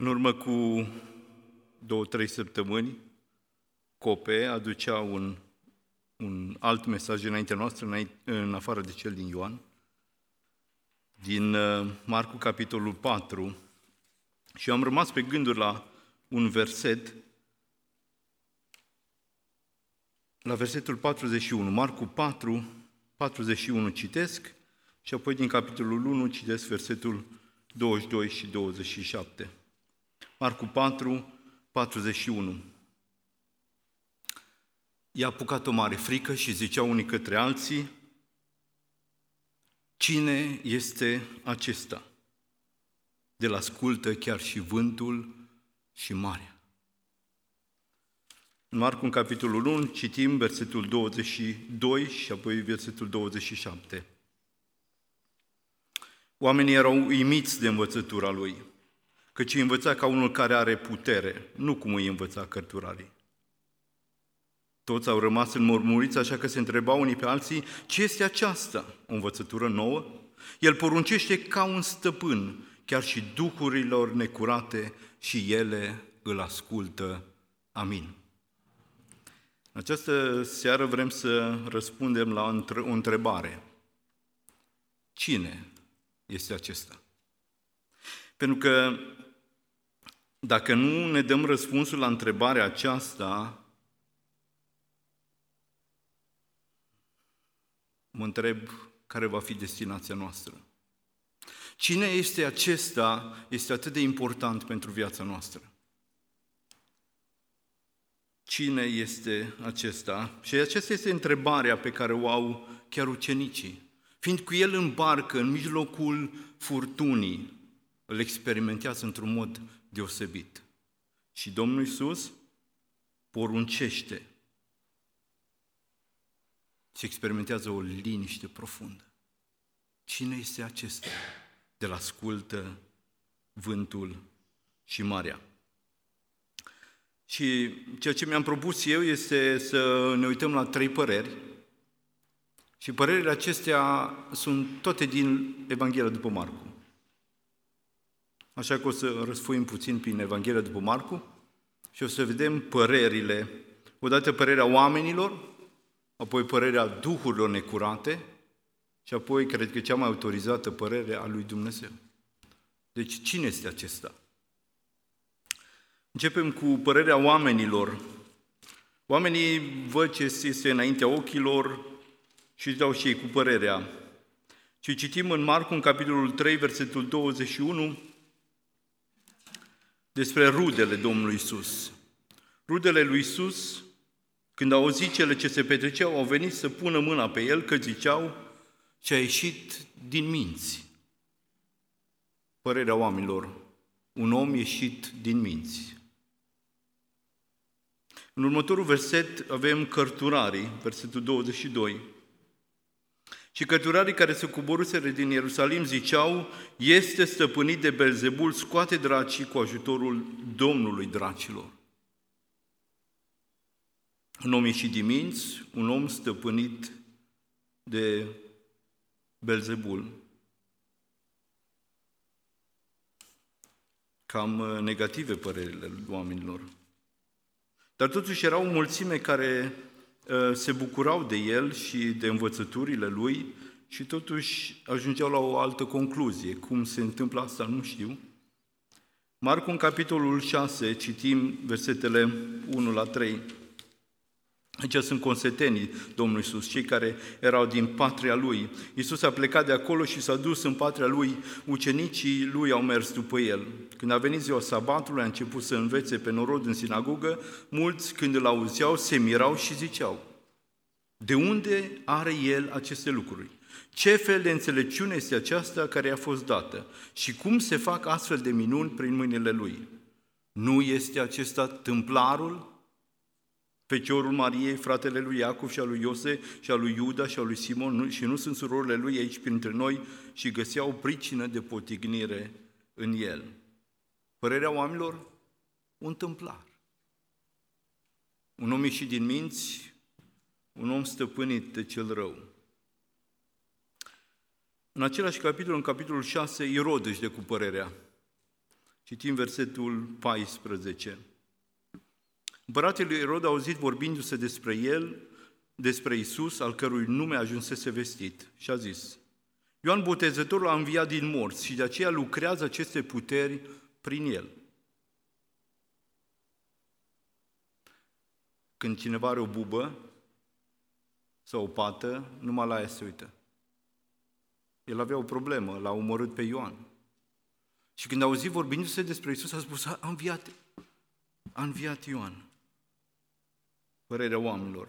În urmă cu două, trei săptămâni, Cope aducea un, un alt mesaj înaintea noastră, în afară de cel din Ioan, din uh, Marcu, capitolul 4, și am rămas pe gânduri la un verset, la versetul 41, Marcu 4, 41 citesc și apoi din capitolul 1 citesc versetul 22 și 27. Marcu 4, 41. I-a apucat o mare frică și zicea unii către alții, Cine este acesta? De la ascultă chiar și vântul și marea. În Marcu, în capitolul 1, citim versetul 22 și apoi versetul 27. Oamenii erau uimiți de învățătura lui căci îi învăța ca unul care are putere, nu cum îi învăța cărturarii. Toți au rămas înmurmuriți, așa că se întrebau unii pe alții, ce este aceasta? O învățătură nouă? El poruncește ca un stăpân, chiar și duhurilor necurate și ele îl ascultă. Amin. În această seară vrem să răspundem la o întrebare. Cine este acesta? Pentru că dacă nu ne dăm răspunsul la întrebarea aceasta, mă întreb care va fi destinația noastră. Cine este acesta este atât de important pentru viața noastră. Cine este acesta? Și aceasta este întrebarea pe care o au chiar ucenicii. Fiind cu el în barcă, în mijlocul furtunii, îl experimentează într-un mod deosebit. Și Domnul Iisus poruncește și experimentează o liniște profundă. Cine este acesta? De la ascultă vântul și marea. Și ceea ce mi-am propus eu este să ne uităm la trei păreri. Și părerile acestea sunt toate din Evanghelia după Marcu. Așa că o să răsfoim puțin prin Evanghelia după Marcu și o să vedem părerile, odată părerea oamenilor, apoi părerea duhurilor necurate și apoi, cred că cea mai autorizată părere a lui Dumnezeu. Deci, cine este acesta? Începem cu părerea oamenilor. Oamenii văd ce este înaintea ochilor și își dau și ei cu părerea. Și citim în Marcu, în capitolul 3, versetul 21, despre rudele Domnului Isus. Rudele lui Isus, când au auzit cele ce se petreceau, au venit să pună mâna pe el, că ziceau ce a ieșit din minți. Părerea oamenilor, un om ieșit din minți. În următorul verset avem cărturarii, versetul 22. Și cărturarii care se coboruseră din Ierusalim ziceau, este stăpânit de Belzebul, scoate dracii cu ajutorul Domnului dracilor. Un om ieșit din minți, un om stăpânit de Belzebul. Cam uh, negative părerile oamenilor. Dar totuși era o mulțime care Uh, se bucurau de el și de învățăturile lui și totuși ajungeau la o altă concluzie. Cum se întâmplă asta, nu știu. Marcu, în capitolul 6, citim versetele 1 la 3. Aici sunt consetenii Domnului Iisus, cei care erau din patria Lui. Iisus a plecat de acolo și s-a dus în patria Lui. Ucenicii Lui au mers după El. Când a venit ziua sabatului, a început să învețe pe norod în sinagogă. Mulți, când îl auzeau, se mirau și ziceau, de unde are El aceste lucruri? Ce fel de înțelepciune este aceasta care i-a fost dată? Și cum se fac astfel de minuni prin mâinile Lui? Nu este acesta tâmplarul Feciorul Mariei, fratele lui Iacov și al lui Iose și al lui Iuda și al lui Simon și nu sunt surorile lui aici printre noi și găseau pricină de potignire în el. Părerea oamenilor? Un tâmplar. Un om ieșit din minți, un om stăpânit de cel rău. În același capitol, în capitolul 6, Irod își de cu părerea. Citim versetul 14. Împăratul lui Irod a auzit vorbindu-se despre el, despre Isus, al cărui nume ajunsese vestit, și a zis, Ioan Botezătorul a înviat din morți și de aceea lucrează aceste puteri prin el. Când cineva are o bubă sau o pată, numai la ea se uită. El avea o problemă, l-a omorât pe Ioan. Și când a auzit vorbindu-se despre Isus, a spus, a înviat, a înviat Ioan. Părerea oamenilor.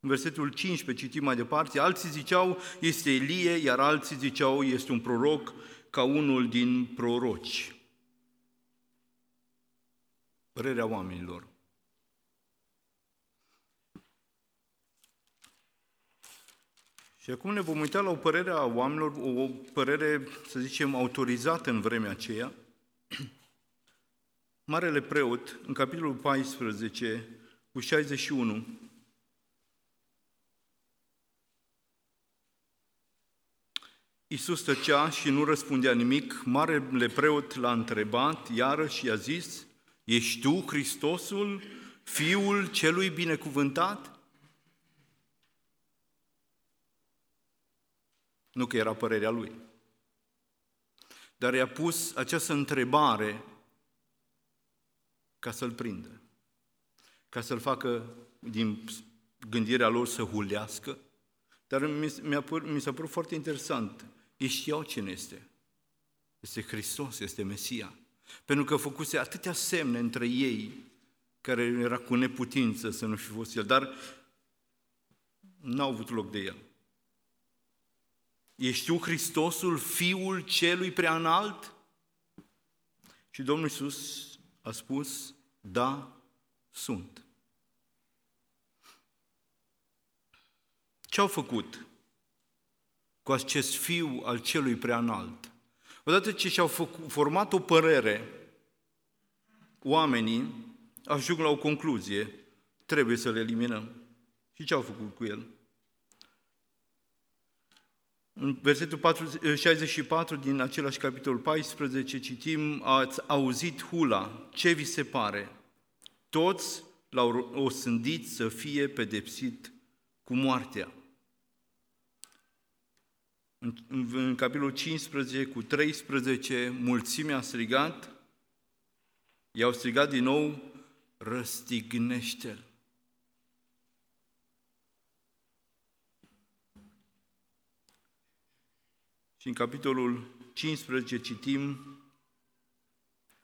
În versetul 15 citim mai departe, alții ziceau este Elie, iar alții ziceau este un proroc ca unul din proroci. Părerea oamenilor. Și acum ne vom uita la o părere a oamenilor, o părere, să zicem, autorizată în vremea aceea. Marele preot, în capitolul 14, cu 61, Iisus tăcea și nu răspundea nimic. Marele preot l-a întrebat iarăși și a zis, Ești tu Hristosul, Fiul celui binecuvântat? Nu că era părerea lui. Dar i-a pus această întrebare ca să-l prindă, ca să-l facă din gândirea lor să hulească. Dar mi, păr, mi s-a părut foarte interesant. Ei știau cine este. Este Hristos, este Mesia. Pentru că făcuse atâtea semne între ei, care era cu neputință să nu fi fost El, dar n-au avut loc de El. Ești tu Hristosul, Fiul celui prea înalt? Și Domnul Iisus a spus, da, sunt. Ce au făcut cu acest fiu al celui prea înalt? Odată ce și-au format o părere, oamenii ajung la o concluzie, trebuie să le eliminăm. Și ce au făcut cu el? În versetul 64 din același capitol 14 citim, ați auzit hula, ce vi se pare? Toți l-au osândit să fie pedepsit cu moartea. În, în, în capitolul 15 cu 13, mulțimea a strigat, i-au strigat din nou, răstignește-l. Și în capitolul 15 citim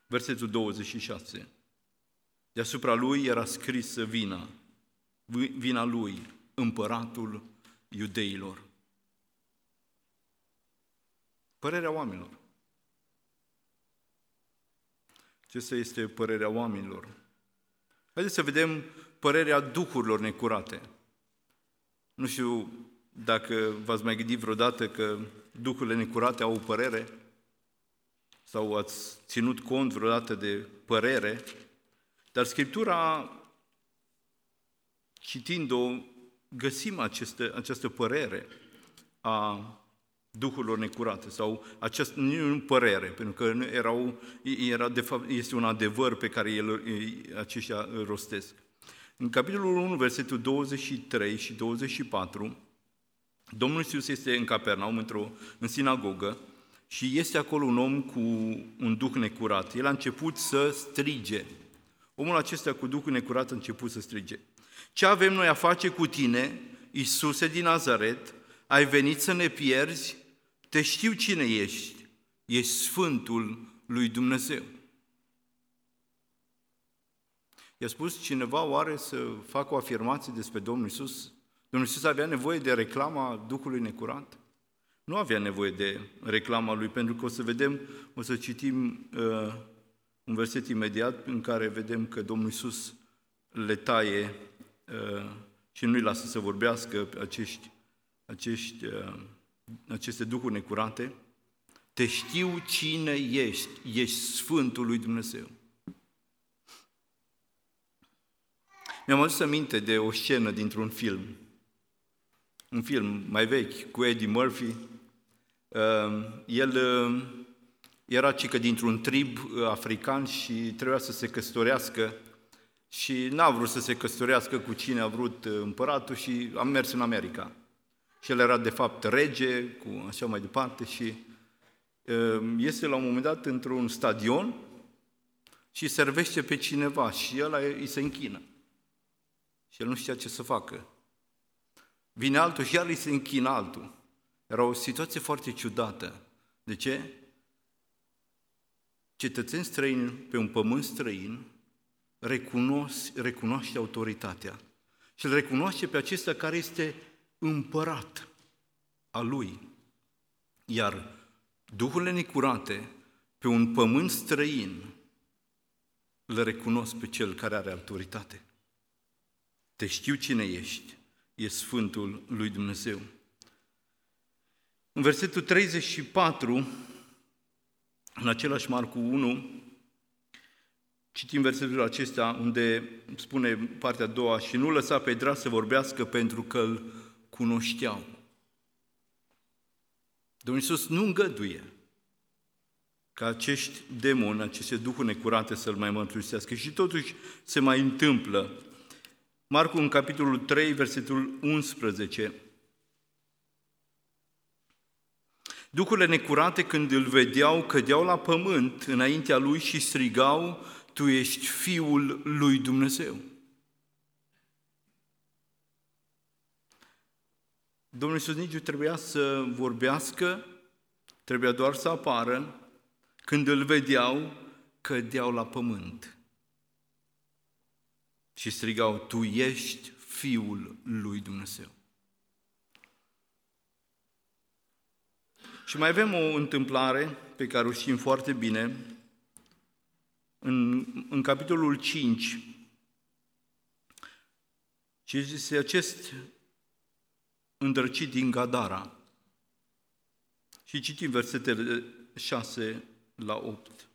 versetul 26. Deasupra lui era scrisă vina, vina lui, împăratul iudeilor. Părerea oamenilor. Acesta este părerea oamenilor. Haideți să vedem părerea duhurilor necurate. Nu știu dacă v-ați mai gândit vreodată că duhurile necurate au o părere sau ați ținut cont vreodată de părere, dar Scriptura, citind-o, găsim aceste, această părere a duhurilor necurate sau această, nu părere, pentru că nu erau, era de fapt, este un adevăr pe care el, aceștia îl rostesc. În capitolul 1, versetul 23 și 24, Domnul Iisus este în Capernaum, într-o, în sinagogă, și este acolo un om cu un duh necurat. El a început să strige. Omul acesta cu duhul necurat a început să strige. Ce avem noi a face cu tine, Iisuse din Nazaret? Ai venit să ne pierzi? Te știu cine ești. Ești Sfântul lui Dumnezeu. I-a spus cineva oare să facă o afirmație despre Domnul Iisus? Domnul Iisus avea nevoie de reclama Duhului necurat? Nu avea nevoie de reclama lui, pentru că o să vedem, o să citim uh, un verset imediat în care vedem că Domnul Iisus le taie uh, și nu-i lasă să vorbească acești, acești, uh, aceste duhuri necurate. Te știu cine ești, ești Sfântul lui Dumnezeu. Mi-am adus aminte de o scenă dintr-un film un film mai vechi cu Eddie Murphy. Uh, el uh, era cică dintr-un trib uh, african și trebuia să se căsătorească și n-a vrut să se căsătorească cu cine a vrut uh, împăratul și a mers în America. Și el era de fapt rege, cu așa mai departe și uh, este la un moment dat într-un stadion și servește pe cineva și el îi se închină. Și el nu știa ce să facă. Vine altul și iar îi se închină altul. Era o situație foarte ciudată. De ce? Cetățeni străini pe un pământ străin recunosc, recunoaște autoritatea și îl recunoaște pe acesta care este împărat al lui. Iar duhurile necurate pe un pământ străin îl recunosc pe cel care are autoritate. Te știu cine ești, e Sfântul lui Dumnezeu. În versetul 34, în același Marcu 1, citim versetul acesta unde spune partea a doua și nu lăsa pe drag să vorbească pentru că îl cunoșteau. Domnul Iisus nu îngăduie ca acești demoni, aceste duhuri necurate să-L mai mărturisească. Și totuși se mai întâmplă. Marcu în capitolul 3, versetul 11. Duhurile necurate când îl vedeau, cădeau la pământ înaintea lui și strigau, Tu ești Fiul lui Dumnezeu. Domnul Iisus nici nu trebuia să vorbească, trebuia doar să apară. Când îl vedeau, cădeau la pământ și strigau, Tu ești Fiul lui Dumnezeu. Și mai avem o întâmplare pe care o știm foarte bine, în, în capitolul 5, și este acest îndrăcit din Gadara. Și citim versetele 6 la 8.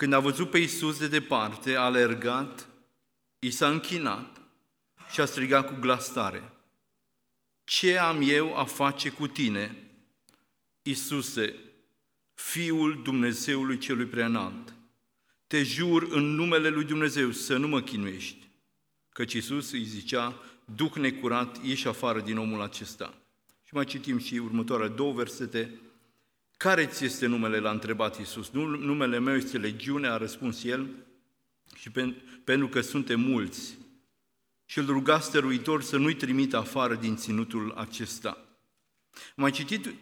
Când a văzut pe Iisus de departe, a alergat, i s-a închinat și a strigat cu glas tare. Ce am eu a face cu tine, Iisuse, Fiul Dumnezeului Celui Preanalt? Te jur în numele Lui Dumnezeu să nu mă chinuiești. Căci Iisus îi zicea, Duh necurat, ieși afară din omul acesta. Și mai citim și următoarele două versete. Care ți este numele? L-a întrebat Iisus. Numele meu este Legiune, a răspuns el, și pentru că suntem mulți. Și îl ruga stăruitor să nu-i trimită afară din ținutul acesta. Mai citit uh,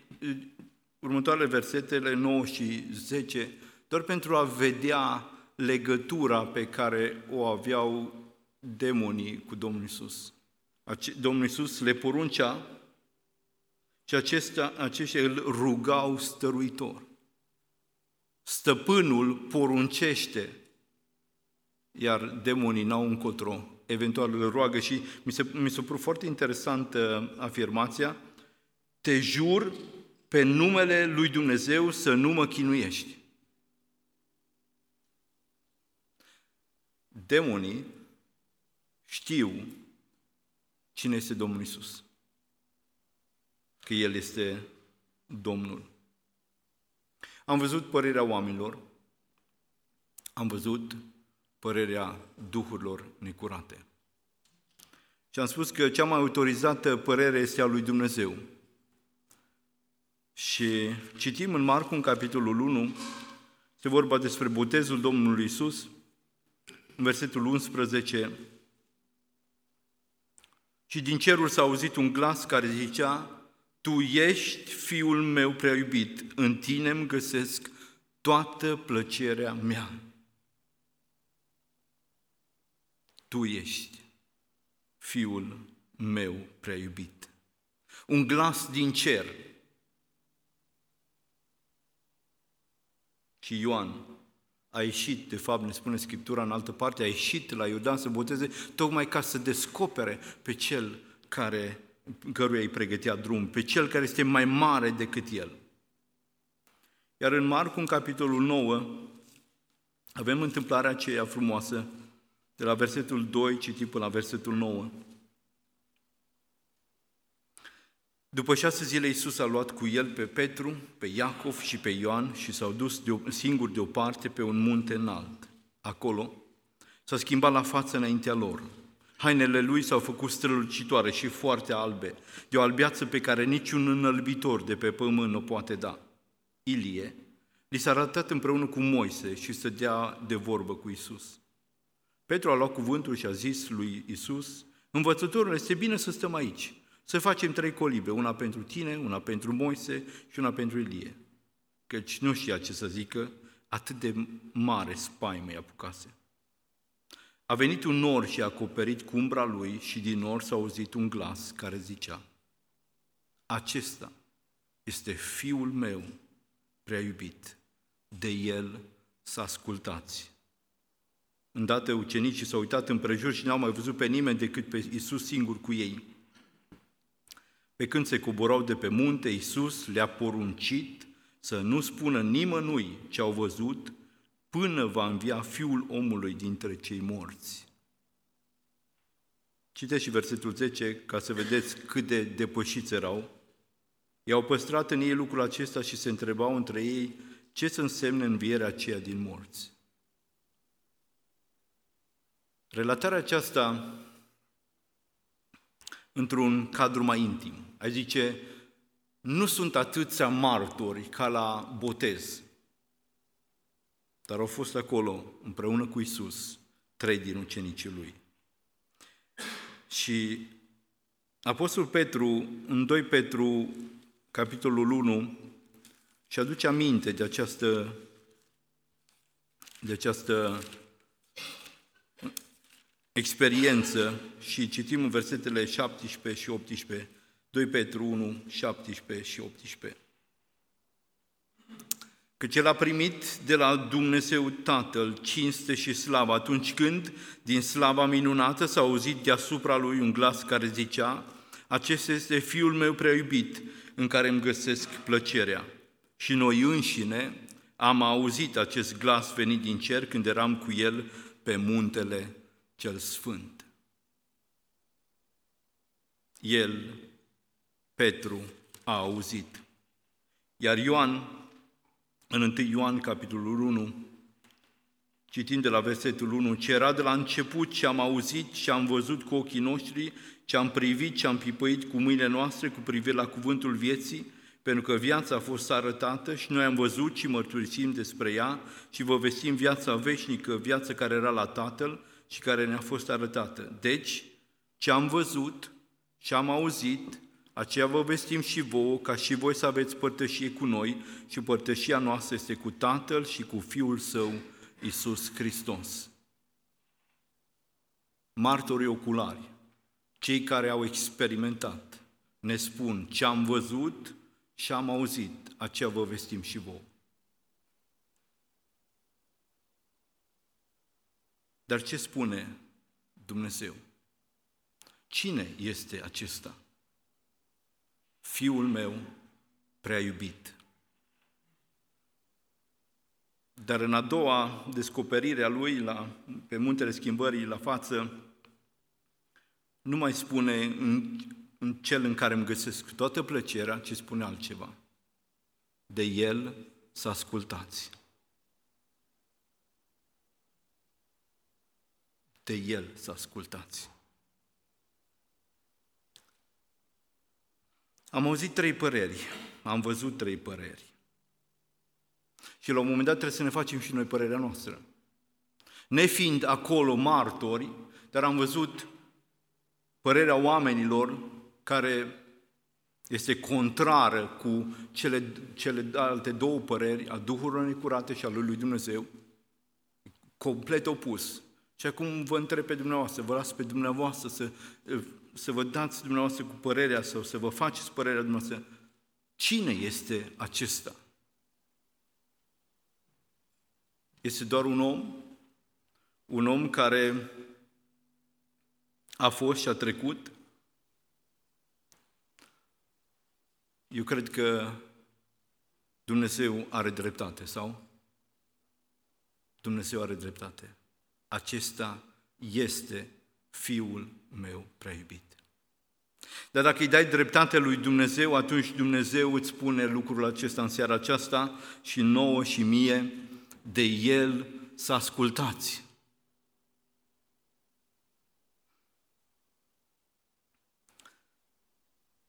următoarele versetele 9 și 10, doar pentru a vedea legătura pe care o aveau demonii cu Domnul Isus. Domnul Iisus le poruncea și acestea, aceștia îl rugau stăruitor. Stăpânul poruncește, iar demonii n-au încotro, eventual îl roagă și mi se, mi se părut foarte interesantă afirmația, te jur pe numele lui Dumnezeu să nu mă chinuiești. Demonii știu Cine este Domnul Isus? Că El este Domnul. Am văzut părerea oamenilor, am văzut părerea duhurilor necurate. Și am spus că cea mai autorizată părere este a lui Dumnezeu. Și citim în Marcu, în capitolul 1, se vorba despre botezul Domnului Isus, în versetul 11, și din cerul s-a auzit un glas care zicea, Tu ești fiul meu prea iubit, în tine îmi găsesc toată plăcerea mea. Tu ești fiul meu prea iubit. Un glas din cer. Și Ioan a ieșit, de fapt ne spune Scriptura în altă parte, a ieșit la Iordan să boteze tocmai ca să descopere pe cel care, căruia îi pregătea drum, pe cel care este mai mare decât el. Iar în Marcu, în capitolul 9, avem întâmplarea aceea frumoasă, de la versetul 2, citit până la versetul 9. După șase zile, Iisus a luat cu el pe Petru, pe Iacov și pe Ioan și s-au dus de o, singur deoparte pe un munte înalt. Acolo s-a schimbat la față înaintea lor. Hainele lui s-au făcut strălucitoare și foarte albe, de o albiață pe care niciun înălbitor de pe pământ nu poate da. Ilie li s-a arătat împreună cu Moise și să dea de vorbă cu Isus. Petru a luat cuvântul și a zis lui Isus, învățătorul, este bine să stăm aici, să facem trei colibe, una pentru tine, una pentru Moise și una pentru Ilie. Căci nu știa ce să zică, atât de mare spaimă i-a apucase. A venit un nor și a acoperit cu umbra lui și din nor s-a auzit un glas care zicea, Acesta este Fiul meu prea iubit, de El să ascultați. Îndată ucenicii s-au uitat împrejur și n-au mai văzut pe nimeni decât pe Isus singur cu ei. Pe când se coborau de pe munte, Isus le-a poruncit să nu spună nimănui ce au văzut până va învia Fiul omului dintre cei morți. Citeți și versetul 10 ca să vedeți cât de depășiți erau. I-au păstrat în ei lucrul acesta și se întrebau între ei ce să însemne învierea aceea din morți. Relatarea aceasta într-un cadru mai intim. Ai zice, nu sunt atâția martori ca la botez, dar au fost acolo împreună cu Isus trei din ucenicii lui. Și Apostol Petru, în 2 Petru, capitolul 1, și aduce aminte de această, de această experiență și citim în versetele 17 și 18, 2 Petru 1, 17 și 18. Căci el a primit de la Dumnezeu Tatăl cinste și slavă atunci când, din slava minunată, s-a auzit deasupra lui un glas care zicea, acesta este Fiul meu prea iubit, în care îmi găsesc plăcerea. Și noi înșine am auzit acest glas venit din cer când eram cu el pe muntele cel sfânt. El, Petru, a auzit. Iar Ioan în 1 Ioan, capitolul 1, citim de la versetul 1, ce era de la început, ce am auzit, ce am văzut cu ochii noștri, ce am privit, ce am pipăit cu mâinile noastre cu privire la cuvântul vieții, pentru că viața a fost arătată și noi am văzut și mărturisim despre ea și vă vestim viața veșnică, viața care era la Tatăl și care ne-a fost arătată. Deci, ce am văzut, ce am auzit, aceea vă vestim și vouă, ca și voi să aveți părtășie cu noi și părtășia noastră este cu Tatăl și cu Fiul Său, Isus Hristos. Martorii oculari, cei care au experimentat, ne spun ce am văzut și am auzit, aceea vă vestim și vouă. Dar ce spune Dumnezeu? Cine este acesta? Fiul meu prea iubit. Dar în a doua descoperire a lui la, pe muntele schimbării la față, nu mai spune în, în cel în care îmi găsesc toată plăcerea, ci spune altceva. De el să ascultați. De el să ascultați. Am auzit trei păreri, am văzut trei păreri. Și la un moment dat trebuie să ne facem și noi părerea noastră. Nefiind acolo martori, dar am văzut părerea oamenilor care este contrară cu cele, cele alte două păreri, a Duhului necurate și a lui Dumnezeu, complet opus. Și acum vă întreb pe dumneavoastră, vă las pe dumneavoastră să să vă dați dumneavoastră cu părerea sau să vă faceți părerea dumneavoastră. Cine este acesta? Este doar un om? Un om care a fost și a trecut? Eu cred că Dumnezeu are dreptate, sau? Dumnezeu are dreptate. Acesta este Fiul meu prea iubit. Dar dacă îi dai dreptate lui Dumnezeu, atunci Dumnezeu îți spune lucrul acesta în seara aceasta și nouă și mie, de El să ascultați.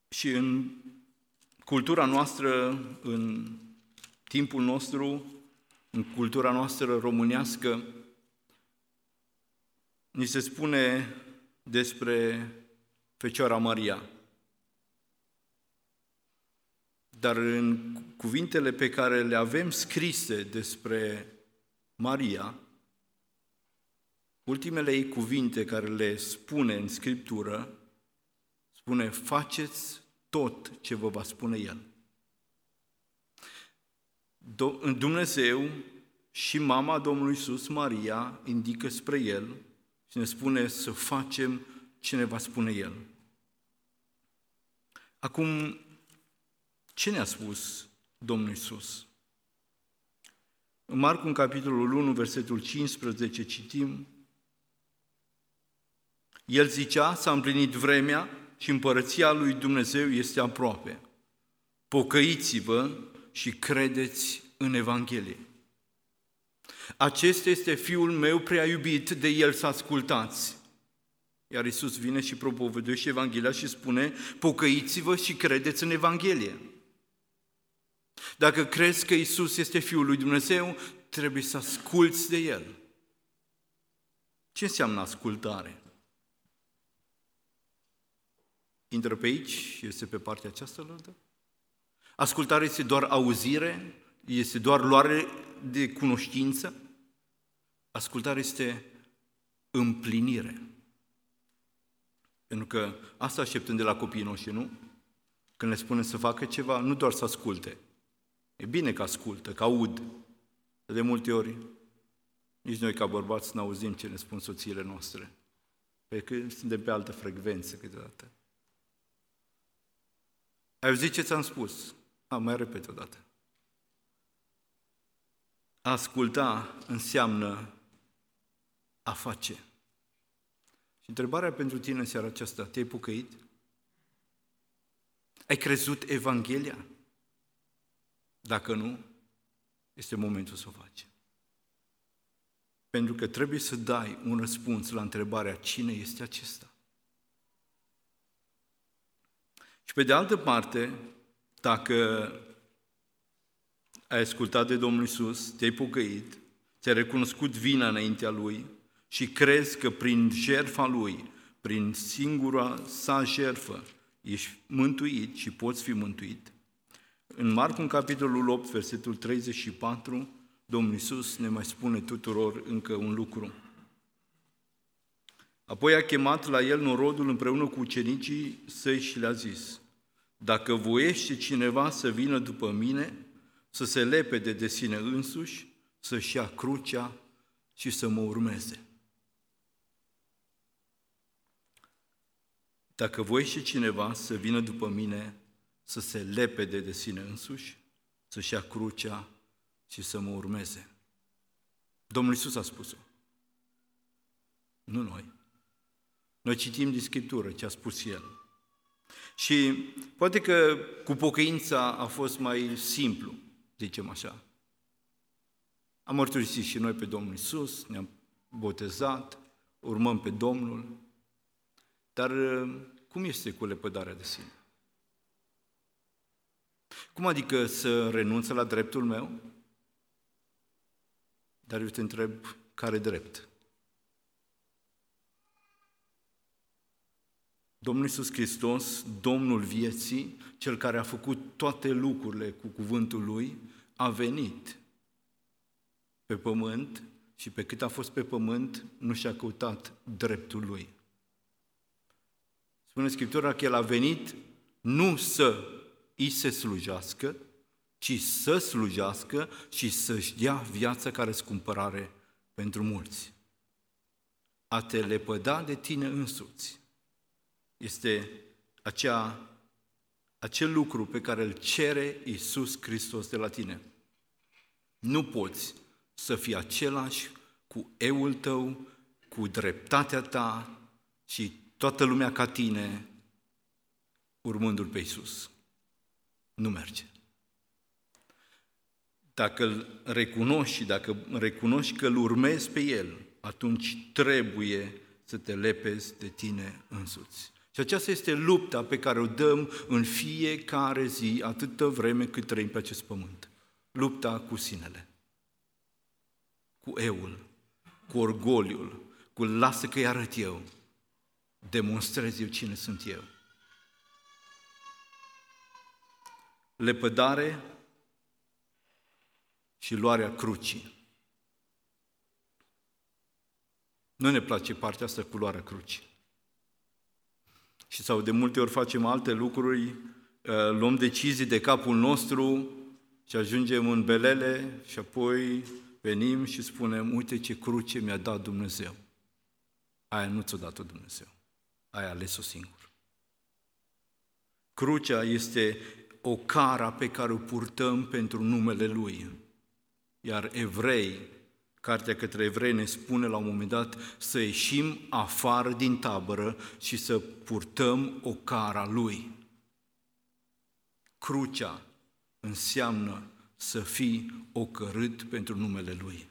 Și în cultura noastră, în timpul nostru, în cultura noastră românească, ni se spune despre Fecioara Maria. Dar în cuvintele pe care le avem scrise despre Maria, ultimele ei cuvinte care le spune în Scriptură, spune, faceți tot ce vă va spune El. Dumnezeu și mama Domnului Iisus, Maria, indică spre El și ne spune să facem ce ne va spune El. Acum, ce ne-a spus Domnul Iisus? În Marcu, în capitolul 1, versetul 15, citim, El zicea, s-a împlinit vremea și împărăția lui Dumnezeu este aproape. Pocăiți-vă și credeți în Evanghelie. Acesta este Fiul meu prea iubit, de El să ascultați. Iar Isus vine și propovăduiește Evanghelia și spune, pocăiți-vă și credeți în Evanghelie. Dacă crezi că Isus este Fiul lui Dumnezeu, trebuie să asculți de El. Ce înseamnă ascultare? Intră pe aici, este pe partea aceasta lădă? Ascultare este doar auzire? Este doar luare de cunoștință? Ascultare este împlinire. Pentru că asta așteptăm de la copiii noștri, nu? Când le spunem să facă ceva, nu doar să asculte. E bine că ascultă, că aud. De multe ori, nici noi ca bărbați nu auzim ce ne spun soțiile noastre. Pentru că suntem pe altă frecvență câteodată. Ai auzit ce ți-am spus? A, mai repet o dată. asculta înseamnă a face. Și întrebarea pentru tine în seara aceasta, te-ai pucăit? Ai crezut Evanghelia? Dacă nu, este momentul să o faci. Pentru că trebuie să dai un răspuns la întrebarea cine este acesta. Și pe de altă parte, dacă ai ascultat de Domnul Isus, te-ai pocăit, ți-ai recunoscut vina înaintea Lui și crezi că prin jertfa Lui, prin singura sa jertfă, ești mântuit și poți fi mântuit, în Marcu, în capitolul 8, versetul 34, Domnul Isus ne mai spune tuturor încă un lucru. Apoi a chemat la el norodul împreună cu ucenicii săi și le-a zis, dacă voiește cineva să vină după mine, să se lepede de sine însuși, să-și ia crucea și să mă urmeze. Dacă voiește cineva să vină după mine, să se lepede de sine însuși, să-și ia crucea și să mă urmeze. Domnul Iisus a spus-o. Nu noi. Noi citim din Scriptură ce a spus El. Și poate că cu pocăința a fost mai simplu, zicem așa. Am mărturisit și noi pe Domnul Isus, ne-am botezat, urmăm pe Domnul, dar cum este cu lepădarea de sine? Cum adică să renunță la dreptul meu? Dar eu te întreb, care drept? Domnul Iisus Hristos, Domnul vieții, Cel care a făcut toate lucrurile cu cuvântul Lui, a venit pe pământ și pe cât a fost pe pământ, nu și-a căutat dreptul Lui. Spune Scriptura că El a venit nu să îi se slujească, ci să slujească și să-și dea viața care scumpărare pentru mulți. A te lepăda de tine însuți este acea, acel lucru pe care îl cere Iisus Hristos de la tine. Nu poți să fii același cu eul tău, cu dreptatea ta și toată lumea ca tine urmându-L pe Iisus. Nu merge. Dacă îl recunoști și dacă recunoști că îl urmezi pe El, atunci trebuie să te lepezi de tine însuți. Și aceasta este lupta pe care o dăm în fiecare zi, atâtă vreme cât trăim pe acest pământ. Lupta cu sinele, cu eul, cu orgoliul, cu lasă că-i arăt eu, demonstrez eu cine sunt eu. Lepădare și luarea crucii. Nu ne place partea asta cu luarea crucii. Și sau de multe ori facem alte lucruri, uh, luăm decizii de capul nostru și ajungem în belele și apoi venim și spunem, uite ce cruce mi-a dat Dumnezeu. Aia nu ți-o dat Dumnezeu. Aia ales-o singur. Crucea este o cara pe care o purtăm pentru numele Lui. Iar evrei, cartea către evrei ne spune la un moment dat să ieșim afară din tabără și să purtăm o cara Lui. Crucea înseamnă să fii ocărât pentru numele Lui.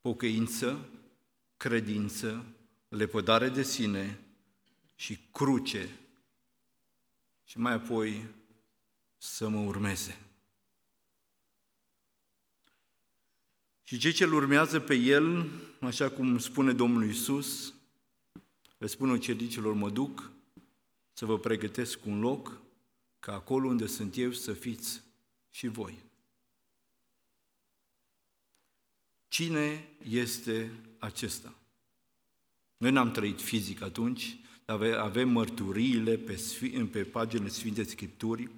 Pocăință, credință, lepădare de sine și cruce și mai apoi să mă urmeze. Și cei ce îl urmează pe el, așa cum spune Domnul Isus, le spune ucenicilor, mă duc să vă pregătesc un loc, ca acolo unde sunt eu să fiți și voi. Cine este acesta? Noi n-am trăit fizic atunci, avem mărturiile pe, pe paginile Sfinte Scripturii,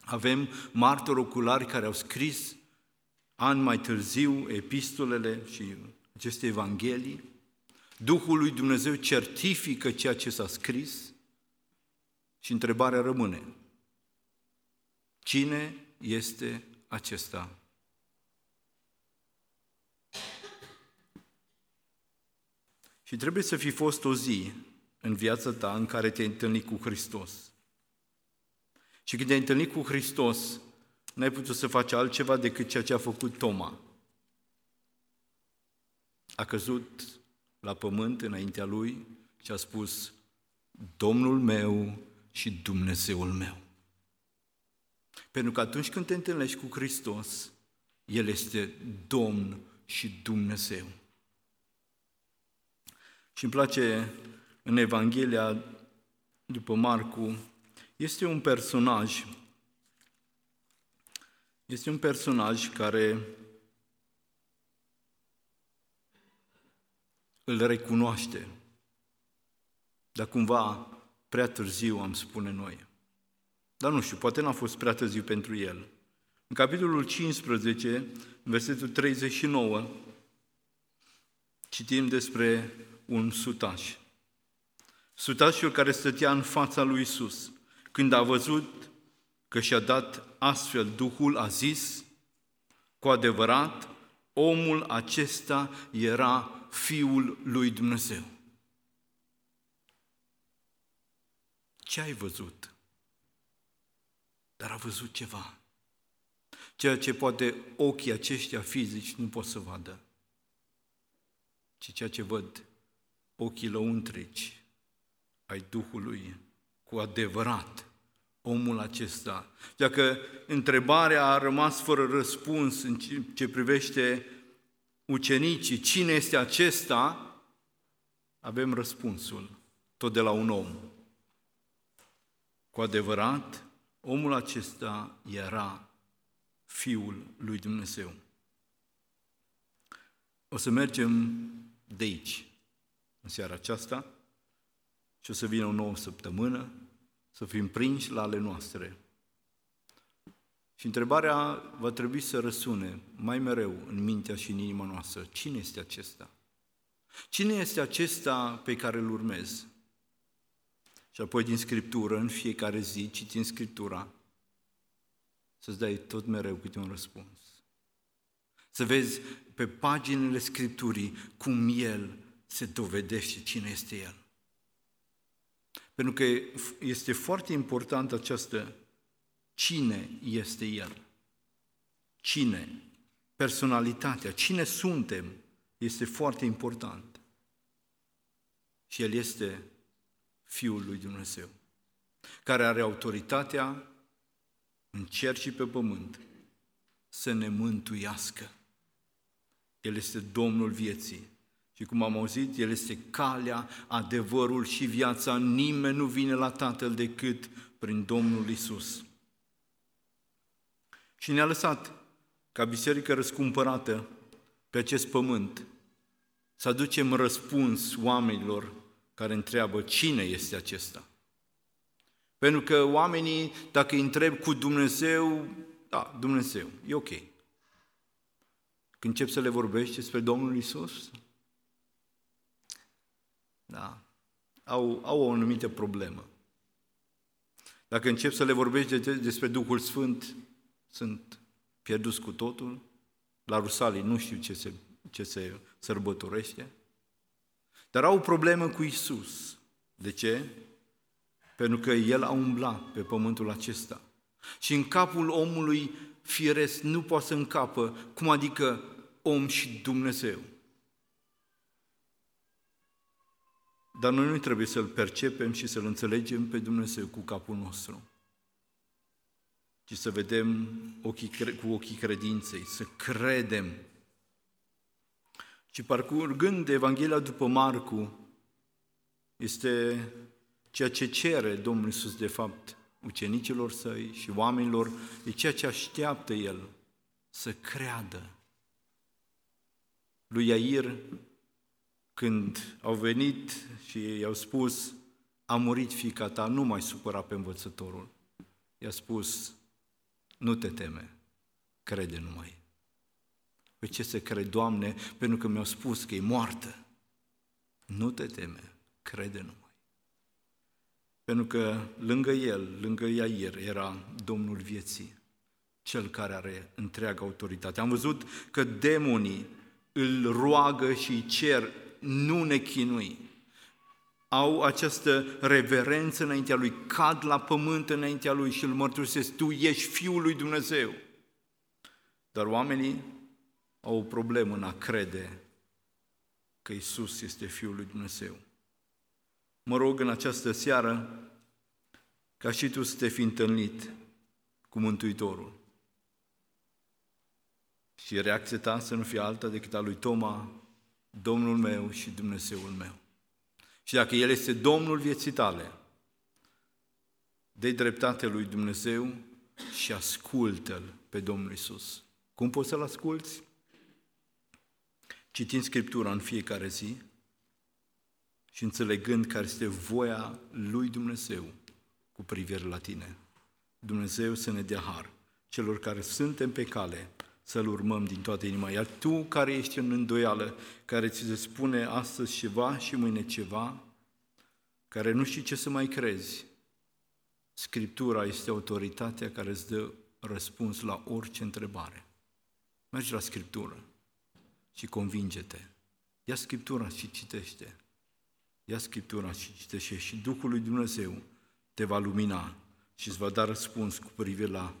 avem martori oculari care au scris ani mai târziu epistolele și aceste evanghelii. Duhul lui Dumnezeu certifică ceea ce s-a scris și întrebarea rămâne. Cine este acesta? Și trebuie să fi fost o zi în viața ta în care te-ai întâlnit cu Hristos. Și când te-ai întâlnit cu Hristos, n-ai putut să faci altceva decât ceea ce a făcut Toma. A căzut la pământ înaintea lui și a spus, Domnul meu și Dumnezeul meu. Pentru că atunci când te întâlnești cu Hristos, El este Domn și Dumnezeu. Și îmi place în Evanghelia după Marcu, este un personaj, este un personaj care îl recunoaște, dar cumva prea târziu am spune noi. Dar nu știu, poate n-a fost prea târziu pentru el. În capitolul 15, în versetul 39, citim despre un sutaș. Sutașul care stătea în fața lui Isus, când a văzut că și-a dat astfel Duhul, a zis, cu adevărat, omul acesta era Fiul lui Dumnezeu. Ce ai văzut? Dar a văzut ceva. Ceea ce poate ochii aceștia fizici nu pot să vadă, ci ceea ce văd ochii lăuntrici ai Duhului cu adevărat omul acesta. Dacă întrebarea a rămas fără răspuns în ce privește ucenicii, cine este acesta, avem răspunsul, tot de la un om. Cu adevărat, omul acesta era Fiul lui Dumnezeu. O să mergem de aici, în seara aceasta, și o să vină o nouă săptămână, să fim prinși la ale noastre. Și întrebarea va trebui să răsune mai mereu în mintea și în inima noastră. Cine este acesta? Cine este acesta pe care îl urmez? Și apoi din Scriptură, în fiecare zi, citind Scriptura, să-ți dai tot mereu câte un răspuns. Să vezi pe paginile Scripturii cum El se dovedește cine este El. Pentru că este foarte important această cine este El. Cine? Personalitatea. Cine suntem este foarte important. Și El este Fiul lui Dumnezeu, care are autoritatea în cer și pe pământ să ne mântuiască. El este Domnul vieții. Și cum am auzit, El este calea, adevărul și viața. Nimeni nu vine la Tatăl decât prin Domnul Isus. Și ne-a lăsat ca biserică răscumpărată pe acest pământ să aducem răspuns oamenilor care întreabă cine este acesta. Pentru că oamenii, dacă îi întreb cu Dumnezeu, da, Dumnezeu, e ok. Când încep să le vorbești despre Domnul Isus, da, au, au o anumită problemă. Dacă încep să le vorbești despre Duhul Sfânt, sunt pierduți cu totul. La Rusalii nu știu ce se, ce se sărbătorește. Dar au o problemă cu Isus. De ce? Pentru că El a umblat pe pământul acesta. Și în capul omului firesc nu poate să încapă, cum adică om și Dumnezeu. Dar noi nu trebuie să-L percepem și să-L înțelegem pe Dumnezeu cu capul nostru, ci să vedem ochii, cu ochii credinței, să credem. Și parcurgând Evanghelia după Marcu, este ceea ce cere Domnul Iisus de fapt ucenicilor săi și oamenilor, e ceea ce așteaptă El, să creadă. Lui Iair, când au venit și i-au spus, a murit fica ta, nu mai supăra pe învățătorul. I-a spus, nu te teme, crede numai. Pe ce să cred, Doamne, pentru că mi-au spus că e moartă. Nu te teme, crede numai. Pentru că lângă el, lângă Iair, era Domnul vieții, cel care are întreaga autoritate. Am văzut că demonii îl roagă și îi cer, nu ne chinui. Au această reverență înaintea lui, cad la pământ înaintea lui și îl mărturisesc, tu ești Fiul lui Dumnezeu. Dar oamenii au o problemă în a crede că Isus este Fiul lui Dumnezeu. Mă rog în această seară ca și tu să te fi întâlnit cu Mântuitorul. Și reacția ta să nu fie alta decât a lui Toma, Domnul meu și Dumnezeul meu. Și dacă El este Domnul vieții tale, de dreptate lui Dumnezeu și ascultă-L pe Domnul Isus. Cum poți să-L asculți? Citind Scriptura în fiecare zi, și înțelegând care este voia lui Dumnezeu cu privire la tine. Dumnezeu să ne dea har celor care suntem pe cale să-L urmăm din toată inima. Iar tu care ești în îndoială, care ți se spune astăzi ceva și mâine ceva, care nu știi ce să mai crezi, Scriptura este autoritatea care îți dă răspuns la orice întrebare. Mergi la Scriptură și convinge-te. Ia Scriptura și citește. Ia Scriptura și citește și Duhul lui Dumnezeu te va lumina și îți va da răspuns cu privire la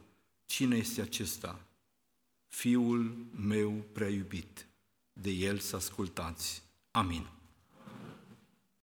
cine este acesta, Fiul meu prea iubit, de El să ascultați. Amin.